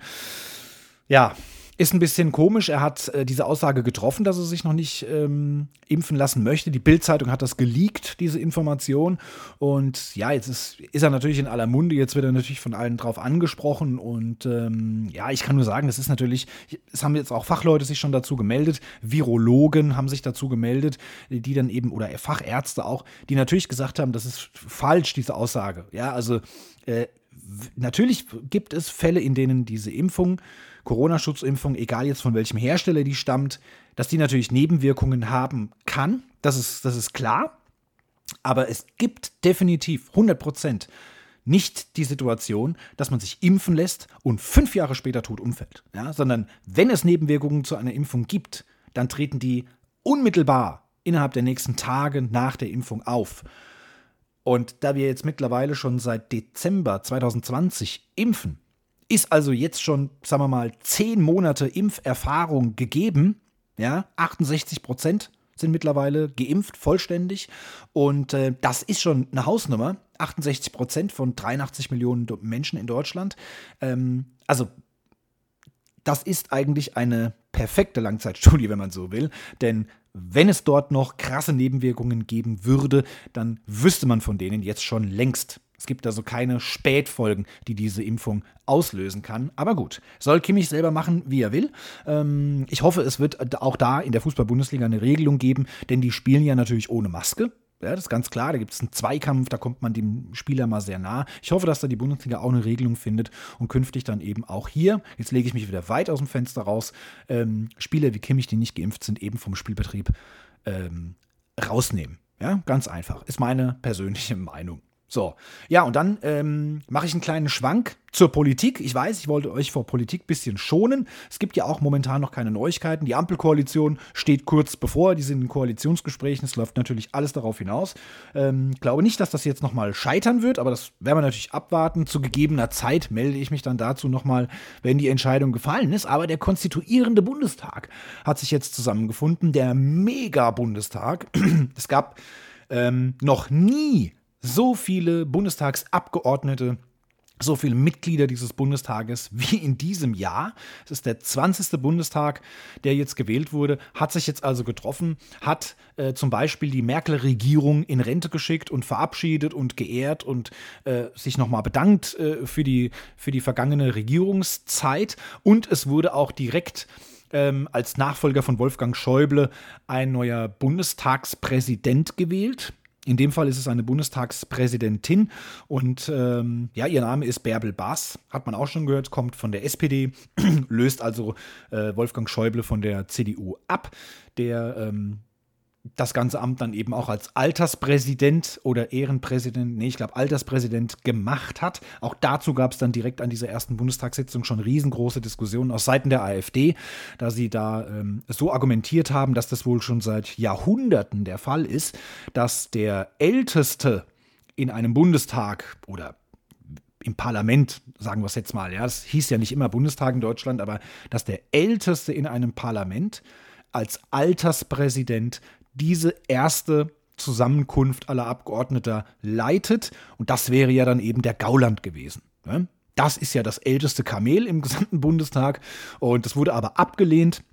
Ja, ist ein bisschen komisch. Er hat äh, diese Aussage getroffen, dass er sich noch nicht ähm, impfen lassen möchte. Die Bild-Zeitung hat das geleakt, diese Information. Und ja, jetzt ist, ist er natürlich in aller Munde. Jetzt wird er natürlich von allen drauf angesprochen. Und ähm, ja, ich kann nur sagen, das ist natürlich, es haben jetzt auch Fachleute sich schon dazu gemeldet. Virologen haben sich dazu gemeldet, die dann eben, oder Fachärzte auch, die natürlich gesagt haben, das ist falsch, diese Aussage. Ja, also äh, natürlich gibt es Fälle, in denen diese Impfung Corona-Schutzimpfung, egal jetzt von welchem Hersteller die stammt, dass die natürlich Nebenwirkungen haben kann. Das ist, das ist klar. Aber es gibt definitiv 100 Prozent nicht die Situation, dass man sich impfen lässt und fünf Jahre später tot umfällt. Ja, sondern wenn es Nebenwirkungen zu einer Impfung gibt, dann treten die unmittelbar innerhalb der nächsten Tage nach der Impfung auf. Und da wir jetzt mittlerweile schon seit Dezember 2020 impfen, ist also jetzt schon, sagen wir mal, zehn Monate Impferfahrung gegeben. Ja, 68 Prozent sind mittlerweile geimpft, vollständig. Und äh, das ist schon eine Hausnummer. 68 Prozent von 83 Millionen Menschen in Deutschland. Ähm, also, das ist eigentlich eine perfekte Langzeitstudie, wenn man so will. Denn wenn es dort noch krasse Nebenwirkungen geben würde, dann wüsste man von denen jetzt schon längst. Es gibt also keine Spätfolgen, die diese Impfung auslösen kann. Aber gut, soll Kimmich selber machen, wie er will. Ähm, ich hoffe, es wird auch da in der Fußball-Bundesliga eine Regelung geben, denn die spielen ja natürlich ohne Maske. Ja, das ist ganz klar. Da gibt es einen Zweikampf, da kommt man dem Spieler mal sehr nah. Ich hoffe, dass da die Bundesliga auch eine Regelung findet und künftig dann eben auch hier, jetzt lege ich mich wieder weit aus dem Fenster raus, ähm, Spieler wie Kimmich, die nicht geimpft sind, eben vom Spielbetrieb ähm, rausnehmen. Ja, ganz einfach. Ist meine persönliche *laughs* Meinung. So, ja, und dann ähm, mache ich einen kleinen Schwank zur Politik. Ich weiß, ich wollte euch vor Politik ein bisschen schonen. Es gibt ja auch momentan noch keine Neuigkeiten. Die Ampelkoalition steht kurz bevor, die sind in Koalitionsgesprächen. Es läuft natürlich alles darauf hinaus. Ähm, glaube nicht, dass das jetzt nochmal scheitern wird, aber das werden wir natürlich abwarten. Zu gegebener Zeit melde ich mich dann dazu nochmal, wenn die Entscheidung gefallen ist. Aber der konstituierende Bundestag hat sich jetzt zusammengefunden, der Mega-Bundestag. *clears throat* es gab ähm, noch nie so viele Bundestagsabgeordnete, so viele Mitglieder dieses Bundestages wie in diesem Jahr. Es ist der 20. Bundestag, der jetzt gewählt wurde, hat sich jetzt also getroffen, hat äh, zum Beispiel die Merkel-Regierung in Rente geschickt und verabschiedet und geehrt und äh, sich nochmal bedankt äh, für, die, für die vergangene Regierungszeit. Und es wurde auch direkt ähm, als Nachfolger von Wolfgang Schäuble ein neuer Bundestagspräsident gewählt. In dem Fall ist es eine Bundestagspräsidentin und ähm, ja, ihr Name ist Bärbel Baas, hat man auch schon gehört, kommt von der SPD, *clears throat* löst also äh, Wolfgang Schäuble von der CDU ab, der ähm, das ganze Amt dann eben auch als Alterspräsident oder Ehrenpräsident, nee, ich glaube Alterspräsident gemacht hat. Auch dazu gab es dann direkt an dieser ersten Bundestagssitzung schon riesengroße Diskussionen aus Seiten der AfD, da sie da ähm, so argumentiert haben, dass das wohl schon seit Jahrhunderten der Fall ist, dass der Älteste in einem Bundestag oder im Parlament, sagen wir es jetzt mal, ja, es hieß ja nicht immer Bundestag in Deutschland, aber dass der Älteste in einem Parlament als Alterspräsident diese erste Zusammenkunft aller Abgeordneter leitet. Und das wäre ja dann eben der Gauland gewesen. Ne? Das ist ja das älteste Kamel im gesamten Bundestag. Und das wurde aber abgelehnt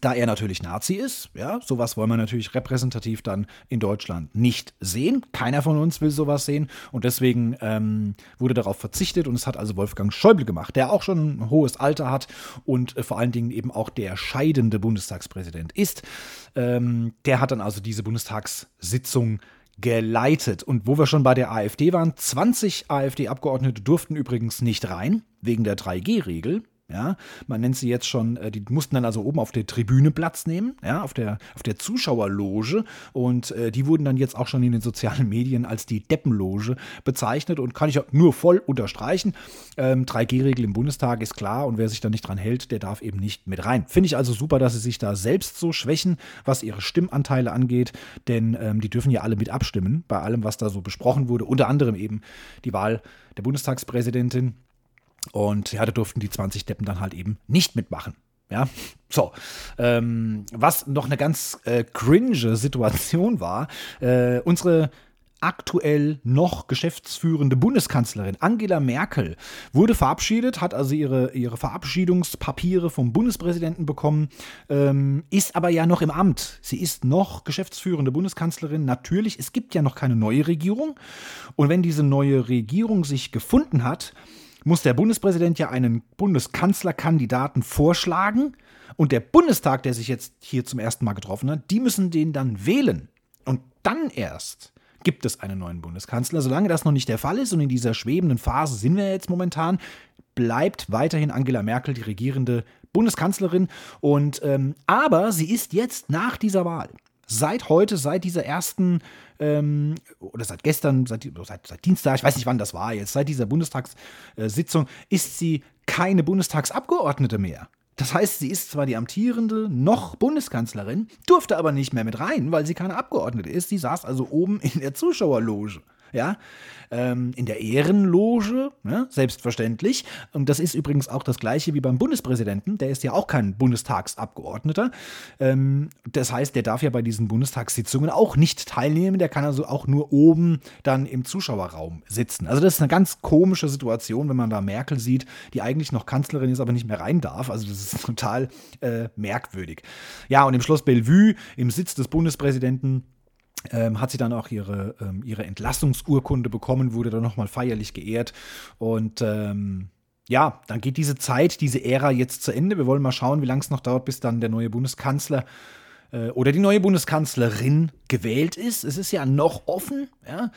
da er natürlich Nazi ist, ja, sowas wollen wir natürlich repräsentativ dann in Deutschland nicht sehen. Keiner von uns will sowas sehen und deswegen ähm, wurde darauf verzichtet und es hat also Wolfgang Schäuble gemacht, der auch schon ein hohes Alter hat und äh, vor allen Dingen eben auch der scheidende Bundestagspräsident ist. Ähm, der hat dann also diese Bundestagssitzung geleitet. Und wo wir schon bei der AfD waren, 20 AfD-Abgeordnete durften übrigens nicht rein, wegen der 3G-Regel. Ja, man nennt sie jetzt schon, äh, die mussten dann also oben auf der Tribüne Platz nehmen, ja, auf der, auf der Zuschauerloge. Und äh, die wurden dann jetzt auch schon in den sozialen Medien als die Deppenloge bezeichnet und kann ich nur voll unterstreichen. Ähm, 3G-Regel im Bundestag ist klar und wer sich da nicht dran hält, der darf eben nicht mit rein. Finde ich also super, dass sie sich da selbst so schwächen, was ihre Stimmanteile angeht, denn ähm, die dürfen ja alle mit abstimmen bei allem, was da so besprochen wurde, unter anderem eben die Wahl der Bundestagspräsidentin. Und ja, da durften die 20 Deppen dann halt eben nicht mitmachen. Ja, so. Ähm, was noch eine ganz äh, cringe Situation war, äh, unsere aktuell noch geschäftsführende Bundeskanzlerin Angela Merkel wurde verabschiedet, hat also ihre, ihre Verabschiedungspapiere vom Bundespräsidenten bekommen, ähm, ist aber ja noch im Amt. Sie ist noch geschäftsführende Bundeskanzlerin. Natürlich, es gibt ja noch keine neue Regierung. Und wenn diese neue Regierung sich gefunden hat, muss der Bundespräsident ja einen Bundeskanzlerkandidaten vorschlagen. Und der Bundestag, der sich jetzt hier zum ersten Mal getroffen hat, die müssen den dann wählen. Und dann erst gibt es einen neuen Bundeskanzler. Solange das noch nicht der Fall ist und in dieser schwebenden Phase sind wir jetzt momentan, bleibt weiterhin Angela Merkel die regierende Bundeskanzlerin. Und ähm, aber sie ist jetzt nach dieser Wahl seit heute, seit dieser ersten ähm, oder seit gestern, seit, seit, seit, Dienstag, ich weiß nicht wann das war jetzt, seit dieser Bundestagssitzung, ist sie keine Bundestagsabgeordnete mehr. Das heißt, sie ist zwar die amtierende noch Bundeskanzlerin, durfte aber nicht mehr mit rein, weil sie keine Abgeordnete ist. Sie saß also oben in der Zuschauerloge ja, ähm, in der Ehrenloge, ne? selbstverständlich. Und das ist übrigens auch das gleiche wie beim Bundespräsidenten, der ist ja auch kein Bundestagsabgeordneter. Ähm, das heißt, der darf ja bei diesen Bundestagssitzungen auch nicht teilnehmen, der kann also auch nur oben dann im Zuschauerraum sitzen. Also das ist eine ganz komische Situation, wenn man da Merkel sieht, die eigentlich noch Kanzlerin ist, aber nicht mehr rein darf. Also das ist *laughs* total äh, merkwürdig. Ja, und im Schloss Bellevue, im Sitz des Bundespräsidenten, ähm, hat sie dann auch ihre, ähm, ihre Entlassungsurkunde bekommen, wurde dann nochmal feierlich geehrt. Und ähm, ja, dann geht diese Zeit, diese Ära jetzt zu Ende. Wir wollen mal schauen, wie lange es noch dauert, bis dann der neue Bundeskanzler äh, oder die neue Bundeskanzlerin gewählt ist. Es ist ja noch offen, ja.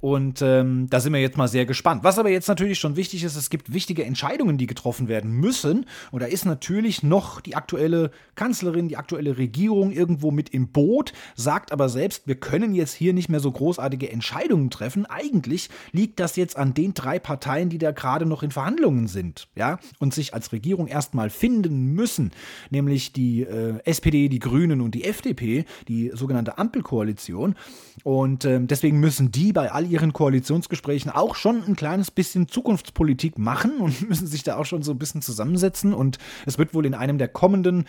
Und ähm, da sind wir jetzt mal sehr gespannt. Was aber jetzt natürlich schon wichtig ist, es gibt wichtige Entscheidungen, die getroffen werden müssen. Und da ist natürlich noch die aktuelle Kanzlerin, die aktuelle Regierung irgendwo mit im Boot, sagt aber selbst, wir können jetzt hier nicht mehr so großartige Entscheidungen treffen. Eigentlich liegt das jetzt an den drei Parteien, die da gerade noch in Verhandlungen sind, ja, und sich als Regierung erstmal finden müssen, nämlich die äh, SPD, die Grünen und die FDP, die sogenannte Ampelkoalition. Und äh, deswegen müssen die bei all ihren Koalitionsgesprächen auch schon ein kleines bisschen Zukunftspolitik machen und *laughs* müssen sich da auch schon so ein bisschen zusammensetzen. Und es wird wohl in einem der kommenden,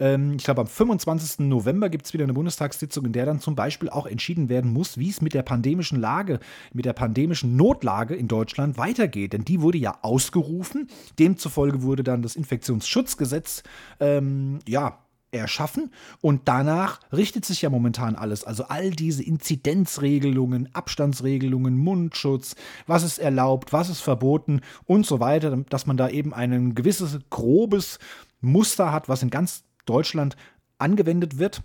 ähm, ich glaube am 25. November gibt es wieder eine Bundestagssitzung, in der dann zum Beispiel auch entschieden werden muss, wie es mit der pandemischen Lage, mit der pandemischen Notlage in Deutschland weitergeht. Denn die wurde ja ausgerufen. Demzufolge wurde dann das Infektionsschutzgesetz ähm, ja erschaffen und danach richtet sich ja momentan alles. Also all diese Inzidenzregelungen, Abstandsregelungen, Mundschutz, was ist erlaubt, was ist verboten und so weiter, dass man da eben ein gewisses grobes Muster hat, was in ganz Deutschland angewendet wird.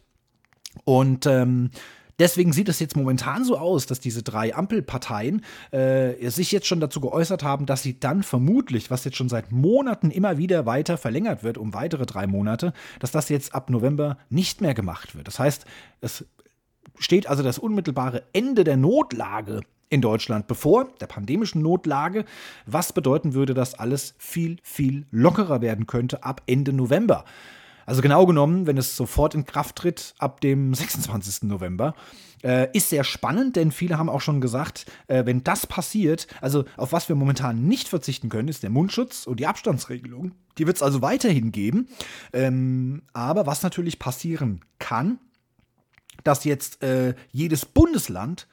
Und ähm, Deswegen sieht es jetzt momentan so aus, dass diese drei Ampelparteien äh, sich jetzt schon dazu geäußert haben, dass sie dann vermutlich, was jetzt schon seit Monaten immer wieder weiter verlängert wird, um weitere drei Monate, dass das jetzt ab November nicht mehr gemacht wird. Das heißt, es steht also das unmittelbare Ende der Notlage in Deutschland bevor, der pandemischen Notlage, was bedeuten würde, dass alles viel, viel lockerer werden könnte ab Ende November. Also genau genommen, wenn es sofort in Kraft tritt, ab dem *laughs* 26. November. Äh, ist sehr spannend, denn viele haben auch schon gesagt, äh, wenn das passiert, also auf was wir momentan nicht verzichten können, ist der Mundschutz und die Abstandsregelung. Die wird es also weiterhin geben. Ähm, aber was natürlich passieren kann, dass jetzt äh, jedes Bundesland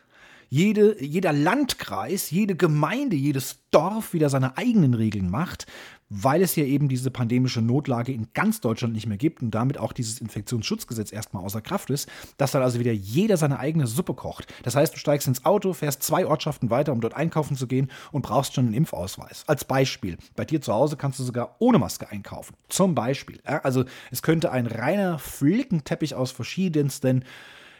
jede, jeder Landkreis, jede Gemeinde, jedes Dorf wieder seine eigenen Regeln macht, weil es ja eben diese pandemische Notlage in ganz Deutschland nicht mehr gibt und damit auch dieses Infektionsschutzgesetz erstmal außer Kraft ist, dass dann also wieder jeder seine eigene Suppe kocht. Das heißt, du steigst ins Auto, fährst zwei Ortschaften weiter, um dort einkaufen zu gehen und brauchst schon einen Impfausweis. Als Beispiel. Bei dir zu Hause kannst du sogar ohne Maske einkaufen. Zum Beispiel. Also es könnte ein reiner Flickenteppich aus verschiedensten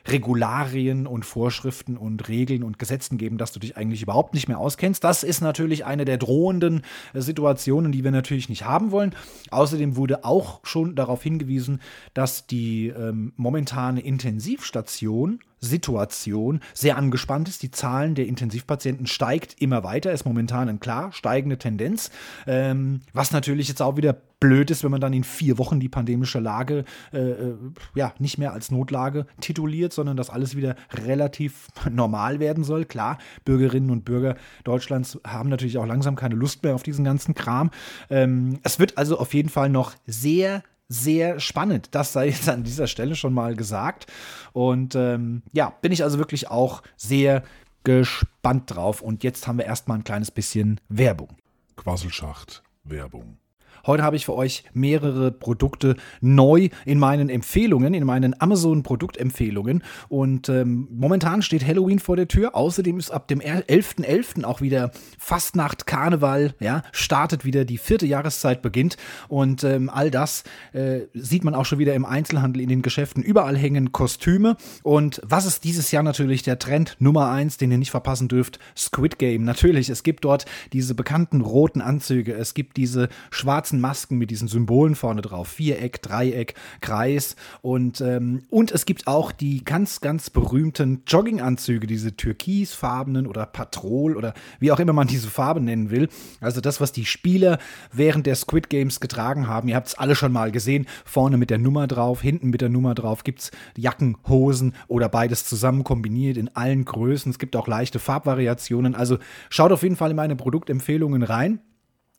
Regularien und Vorschriften und Regeln und Gesetzen geben, dass du dich eigentlich überhaupt nicht mehr auskennst. Das ist natürlich eine der drohenden äh, Situationen, die wir natürlich nicht haben wollen. Außerdem wurde auch schon darauf hingewiesen, dass die ähm, momentane Intensivstation Situation sehr angespannt ist. Die Zahlen der Intensivpatienten steigt immer weiter, ist momentan eine klar steigende Tendenz, ähm, was natürlich jetzt auch wieder blöd ist, wenn man dann in vier Wochen die pandemische Lage äh, äh, ja nicht mehr als Notlage tituliert, sondern dass alles wieder relativ *laughs* normal werden soll. Klar, Bürgerinnen und Bürger Deutschlands haben natürlich auch langsam keine Lust mehr auf diesen ganzen Kram. Ähm, es wird also auf jeden Fall noch sehr sehr spannend. Das sei jetzt an dieser Stelle schon mal gesagt. Und ähm, ja, bin ich also wirklich auch sehr gespannt drauf. Und jetzt haben wir erstmal ein kleines bisschen Werbung. Quasselschacht Werbung. Heute habe ich für euch mehrere Produkte neu in meinen Empfehlungen, in meinen Amazon-Produktempfehlungen. Und ähm, momentan steht Halloween vor der Tür. Außerdem ist ab dem 11.11. .11. auch wieder Fastnacht, Karneval, ja, startet wieder die vierte Jahreszeit beginnt. Und ähm, all das äh, sieht man auch schon wieder im Einzelhandel, in den Geschäften. Überall hängen Kostüme. Und was ist dieses Jahr natürlich der Trend Nummer eins, den ihr nicht verpassen dürft? Squid Game. Natürlich, es gibt dort diese bekannten roten Anzüge. Es gibt diese schwarzen schwarzen Masken mit diesen Symbolen vorne drauf. Viereck, Dreieck, Kreis. Und, ähm, und es gibt auch die ganz, ganz berühmten Jogginganzüge, diese türkisfarbenen oder Patrol oder wie auch immer man diese Farbe nennen will. Also das, was die Spieler während der Squid Games getragen haben. Ihr habt es alle schon mal gesehen. Vorne mit der Nummer drauf, hinten mit der Nummer drauf gibt es Jacken, Hosen oder beides zusammen kombiniert in allen Größen. Es gibt auch leichte Farbvariationen. Also schaut auf jeden Fall in meine Produktempfehlungen rein.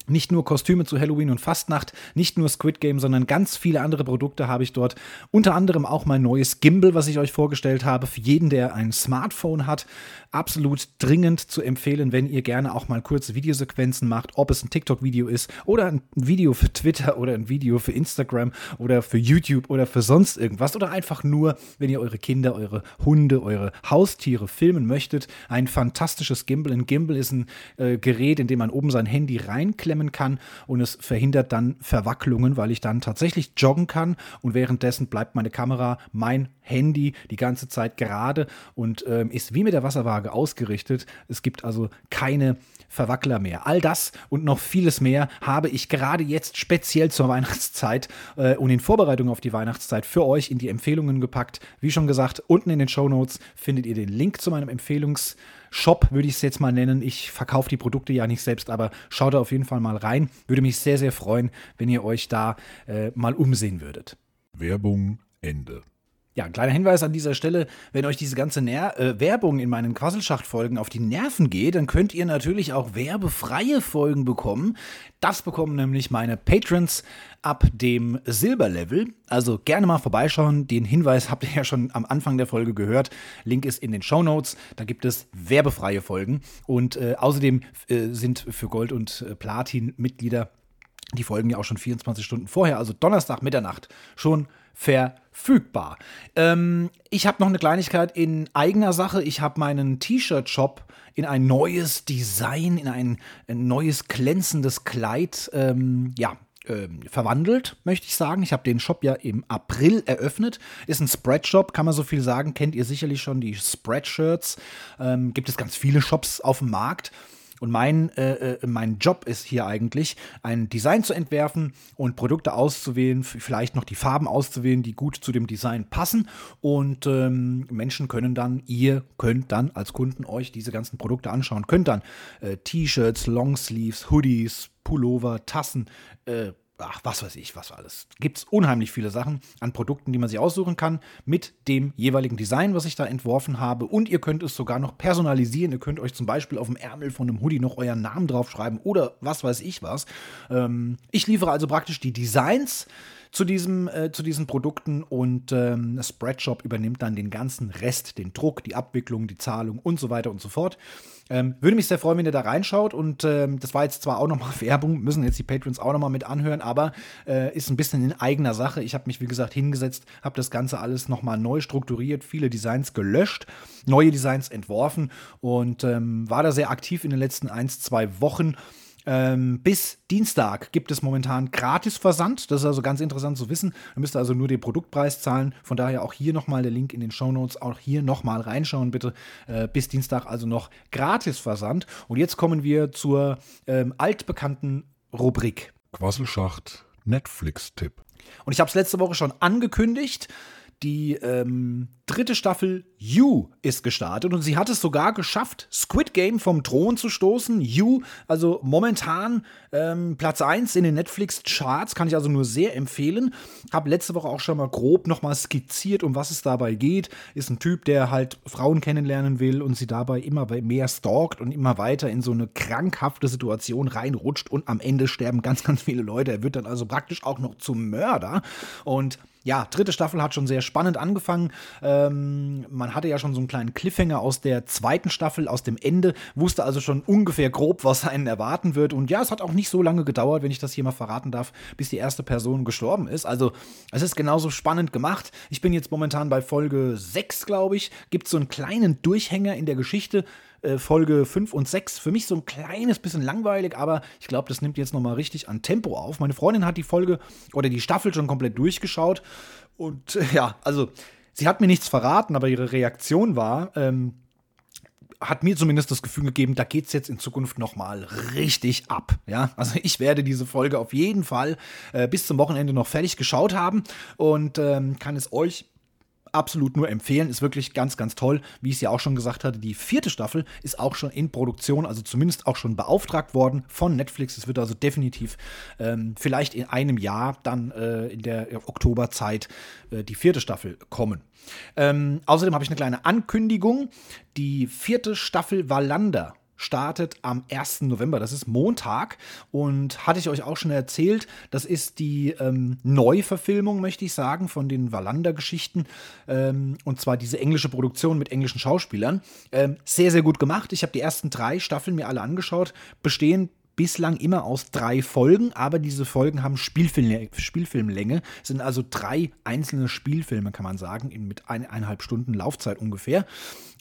Nicht nur Kostüme zu Halloween und Fastnacht, nicht nur Squid Game, sondern ganz viele andere Produkte habe ich dort. Unter anderem auch mein neues Gimbal, was ich euch vorgestellt habe, für jeden, der ein Smartphone hat. Absolut dringend zu empfehlen, wenn ihr gerne auch mal kurze Videosequenzen macht, ob es ein TikTok-Video ist oder ein Video für Twitter oder ein Video für Instagram oder für YouTube oder für sonst irgendwas oder einfach nur, wenn ihr eure Kinder, eure Hunde, eure Haustiere filmen möchtet. Ein fantastisches Gimbal. Ein Gimbal ist ein äh, Gerät, in dem man oben sein Handy reinklemmt einklemmen kann und es verhindert dann Verwacklungen, weil ich dann tatsächlich joggen kann und währenddessen bleibt meine Kamera, mein Handy die ganze Zeit gerade und ähm, ist wie mit der Wasserwaage ausgerichtet. Es gibt also keine Verwackler mehr. All das und noch vieles mehr habe ich gerade jetzt speziell zur Weihnachtszeit äh, und in Vorbereitung auf die Weihnachtszeit für euch in die Empfehlungen gepackt. Wie schon gesagt, unten in den Show Notes findet ihr den Link zu meinem Empfehlungs- Shop, würde ich es jetzt mal nennen. Ich verkaufe die Produkte ja nicht selbst, aber schaut da auf jeden Fall mal rein. Würde mich sehr, sehr freuen, wenn ihr euch da äh, mal umsehen würdet. Werbung Ende. Ja, ein kleiner Hinweis an dieser Stelle, wenn euch diese ganze Ner äh, Werbung in meinen Quasselschacht-Folgen auf die Nerven geht, dann könnt ihr natürlich auch werbefreie Folgen bekommen. Das bekommen nämlich meine Patrons ab dem Silberlevel. Also gerne mal vorbeischauen. Den Hinweis habt ihr ja schon am Anfang der Folge gehört. Link ist in den Show Notes. Da gibt es werbefreie Folgen. Und äh, außerdem äh, sind für Gold- und äh, Platin-Mitglieder die Folgen ja auch schon 24 Stunden vorher, also Donnerstag Mitternacht, schon verfügbar. Ähm, ich habe noch eine Kleinigkeit in eigener Sache. Ich habe meinen T-Shirt-Shop in ein neues Design, in ein, ein neues glänzendes Kleid, ähm, ja, ähm, verwandelt, möchte ich sagen. Ich habe den Shop ja im April eröffnet. Ist ein Spreadshop, kann man so viel sagen. Kennt ihr sicherlich schon die Spreadshirts. Ähm, gibt es ganz viele Shops auf dem Markt. Und mein, äh, äh, mein Job ist hier eigentlich, ein Design zu entwerfen und Produkte auszuwählen, vielleicht noch die Farben auszuwählen, die gut zu dem Design passen. Und ähm, Menschen können dann, ihr könnt dann als Kunden euch diese ganzen Produkte anschauen, könnt dann äh, T-Shirts, Longsleeves, Hoodies, Pullover, Tassen, äh, ach, was weiß ich, was alles. Gibt es unheimlich viele Sachen an Produkten, die man sich aussuchen kann, mit dem jeweiligen Design, was ich da entworfen habe. Und ihr könnt es sogar noch personalisieren. Ihr könnt euch zum Beispiel auf dem Ärmel von einem Hoodie noch euren Namen draufschreiben oder was weiß ich was. Ähm, ich liefere also praktisch die Designs zu, diesem, äh, zu diesen Produkten und ähm, Spreadshop übernimmt dann den ganzen Rest, den Druck, die Abwicklung, die Zahlung und so weiter und so fort. Ähm, würde mich sehr freuen, wenn ihr da reinschaut und ähm, das war jetzt zwar auch nochmal *laughs* Werbung, müssen jetzt die Patrons auch nochmal mit anhören, aber äh, ist ein bisschen in eigener Sache. Ich habe mich, wie gesagt, hingesetzt, habe das Ganze alles nochmal neu strukturiert, viele Designs gelöscht, neue Designs entworfen und ähm, war da sehr aktiv in den letzten ein, zwei Wochen ähm, bis Dienstag gibt es momentan Gratis-Versand. Das ist also ganz interessant zu wissen. Ihr müsst also nur den Produktpreis zahlen. Von daher auch hier nochmal der Link in den Show Notes. Auch hier nochmal reinschauen, bitte. Äh, bis Dienstag also noch Gratis-Versand. Und jetzt kommen wir zur ähm, altbekannten Rubrik. Quasselschacht Netflix-Tipp. Und ich habe es letzte Woche schon angekündigt. Die ähm, dritte Staffel You ist gestartet und sie hat es sogar geschafft, Squid Game vom Thron zu stoßen. You, also momentan ähm, Platz 1 in den Netflix-Charts, kann ich also nur sehr empfehlen. Hab letzte Woche auch schon mal grob nochmal skizziert, um was es dabei geht. Ist ein Typ, der halt Frauen kennenlernen will und sie dabei immer mehr stalkt und immer weiter in so eine krankhafte Situation reinrutscht und am Ende sterben ganz, ganz viele Leute. Er wird dann also praktisch auch noch zum Mörder und ja, dritte Staffel hat schon sehr spannend angefangen. Ähm, man hatte ja schon so einen kleinen Cliffhanger aus der zweiten Staffel, aus dem Ende, wusste also schon ungefähr grob, was einen erwarten wird. Und ja, es hat auch nicht so lange gedauert, wenn ich das hier mal verraten darf, bis die erste Person gestorben ist. Also, es ist genauso spannend gemacht. Ich bin jetzt momentan bei Folge 6, glaube ich. Gibt so einen kleinen Durchhänger in der Geschichte. Äh, Folge 5 und 6 für mich so ein kleines bisschen langweilig, aber ich glaube, das nimmt jetzt nochmal richtig an Tempo auf. Meine Freundin hat die Folge oder die Staffel schon komplett durchgeschaut und *laughs* ja, also sie hat mir nichts verraten, aber ihre Reaktion war, ähm, hat mir zumindest das Gefühl gegeben, da geht es jetzt in Zukunft nochmal richtig ab. Ja, also ich werde diese Folge auf jeden Fall äh, bis zum Wochenende noch fertig geschaut haben und ähm, kann es euch absolut nur empfehlen. Ist wirklich ganz, ganz toll. Wie ich es ja auch schon gesagt hatte, die vierte Staffel ist auch schon in Produktion, also zumindest auch schon beauftragt worden von Netflix. Es wird also definitiv ähm, vielleicht in einem Jahr dann äh, in der Oktoberzeit äh, die vierte Staffel kommen. Ähm, außerdem habe ich eine kleine Ankündigung. Die vierte Staffel Wallander startet am 1. November. Das ist Montag und hatte ich euch auch schon erzählt, das ist die ähm, Neuverfilmung, möchte ich sagen, von den Wallander-Geschichten. Ähm, und zwar diese englische Produktion mit englischen Schauspielern. Ähm, sehr, sehr gut gemacht. Ich habe die ersten drei Staffeln mir alle angeschaut, bestehen bislang immer aus drei Folgen, aber diese Folgen haben Spielfilm, Spielfilmlänge, sind also drei einzelne Spielfilme, kann man sagen, mit eineinhalb Stunden Laufzeit ungefähr.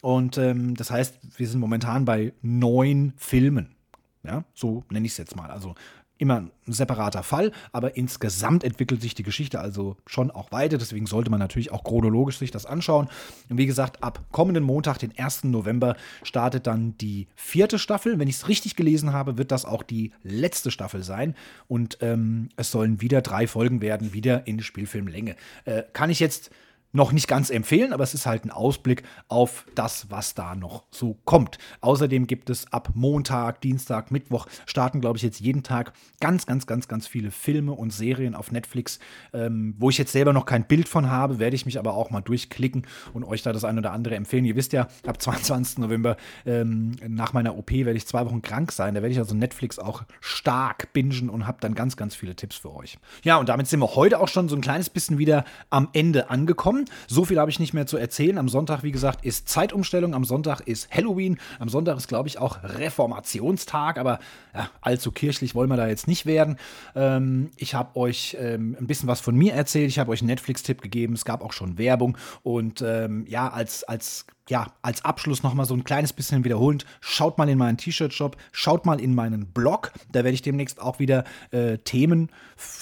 Und ähm, das heißt, wir sind momentan bei neun Filmen. Ja, so nenne ich es jetzt mal. Also immer ein separater Fall, aber insgesamt entwickelt sich die Geschichte also schon auch weiter. Deswegen sollte man natürlich auch chronologisch sich das anschauen. Und wie gesagt, ab kommenden Montag, den 1. November, startet dann die vierte Staffel. Wenn ich es richtig gelesen habe, wird das auch die letzte Staffel sein. Und ähm, es sollen wieder drei Folgen werden, wieder in Spielfilmlänge. Äh, kann ich jetzt noch nicht ganz empfehlen, aber es ist halt ein Ausblick auf das, was da noch so kommt. Außerdem gibt es ab Montag, Dienstag, Mittwoch starten, glaube ich, jetzt jeden Tag ganz, ganz, ganz, ganz viele Filme und Serien auf Netflix, ähm, wo ich jetzt selber noch kein Bild von habe, werde ich mich aber auch mal durchklicken und euch da das ein oder andere empfehlen. Ihr wisst ja, ab 22. November ähm, nach meiner OP werde ich zwei Wochen krank sein. Da werde ich also Netflix auch stark bingen und habe dann ganz, ganz viele Tipps für euch. Ja, und damit sind wir heute auch schon so ein kleines bisschen wieder am Ende angekommen. So viel habe ich nicht mehr zu erzählen. Am Sonntag, wie gesagt, ist Zeitumstellung. Am Sonntag ist Halloween. Am Sonntag ist, glaube ich, auch Reformationstag. Aber ja, allzu kirchlich wollen wir da jetzt nicht werden. Ähm, ich habe euch ähm, ein bisschen was von mir erzählt. Ich habe euch einen Netflix-Tipp gegeben. Es gab auch schon Werbung. Und ähm, ja, als, als ja, als Abschluss nochmal so ein kleines bisschen wiederholend, schaut mal in meinen T-Shirt-Shop, schaut mal in meinen Blog, da werde ich demnächst auch wieder äh, Themen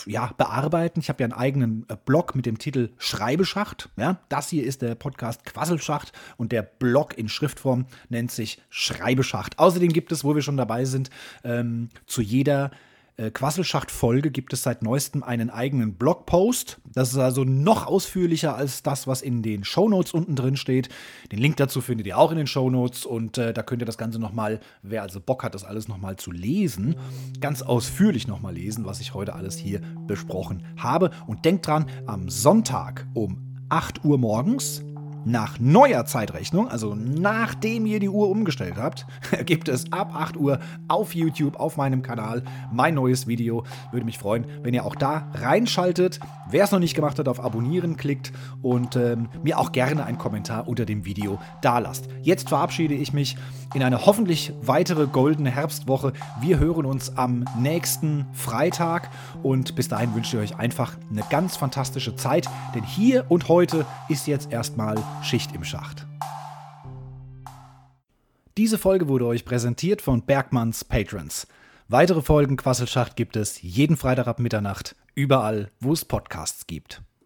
ja, bearbeiten. Ich habe ja einen eigenen äh, Blog mit dem Titel Schreibeschacht. Ja, das hier ist der Podcast Quasselschacht und der Blog in Schriftform nennt sich Schreibeschacht. Außerdem gibt es, wo wir schon dabei sind, ähm, zu jeder äh, Quasselschacht-Folge gibt es seit neuestem einen eigenen Blogpost. Das ist also noch ausführlicher als das, was in den Shownotes unten drin steht. Den Link dazu findet ihr auch in den Shownotes und äh, da könnt ihr das Ganze nochmal, wer also Bock hat, das alles nochmal zu lesen, ganz ausführlich nochmal lesen, was ich heute alles hier besprochen habe. Und denkt dran, am Sonntag um 8 Uhr morgens nach neuer Zeitrechnung, also nachdem ihr die Uhr umgestellt habt, *laughs* gibt es ab 8 Uhr auf YouTube, auf meinem Kanal, mein neues Video. Würde mich freuen, wenn ihr auch da reinschaltet. Wer es noch nicht gemacht hat, auf Abonnieren klickt und ähm, mir auch gerne einen Kommentar unter dem Video da lasst. Jetzt verabschiede ich mich in eine hoffentlich weitere goldene Herbstwoche. Wir hören uns am nächsten Freitag und bis dahin wünsche ich euch einfach eine ganz fantastische Zeit, denn hier und heute ist jetzt erstmal Schicht im Schacht. Diese Folge wurde euch präsentiert von Bergmanns Patrons. Weitere Folgen Quasselschacht gibt es jeden Freitag ab Mitternacht, überall, wo es Podcasts gibt.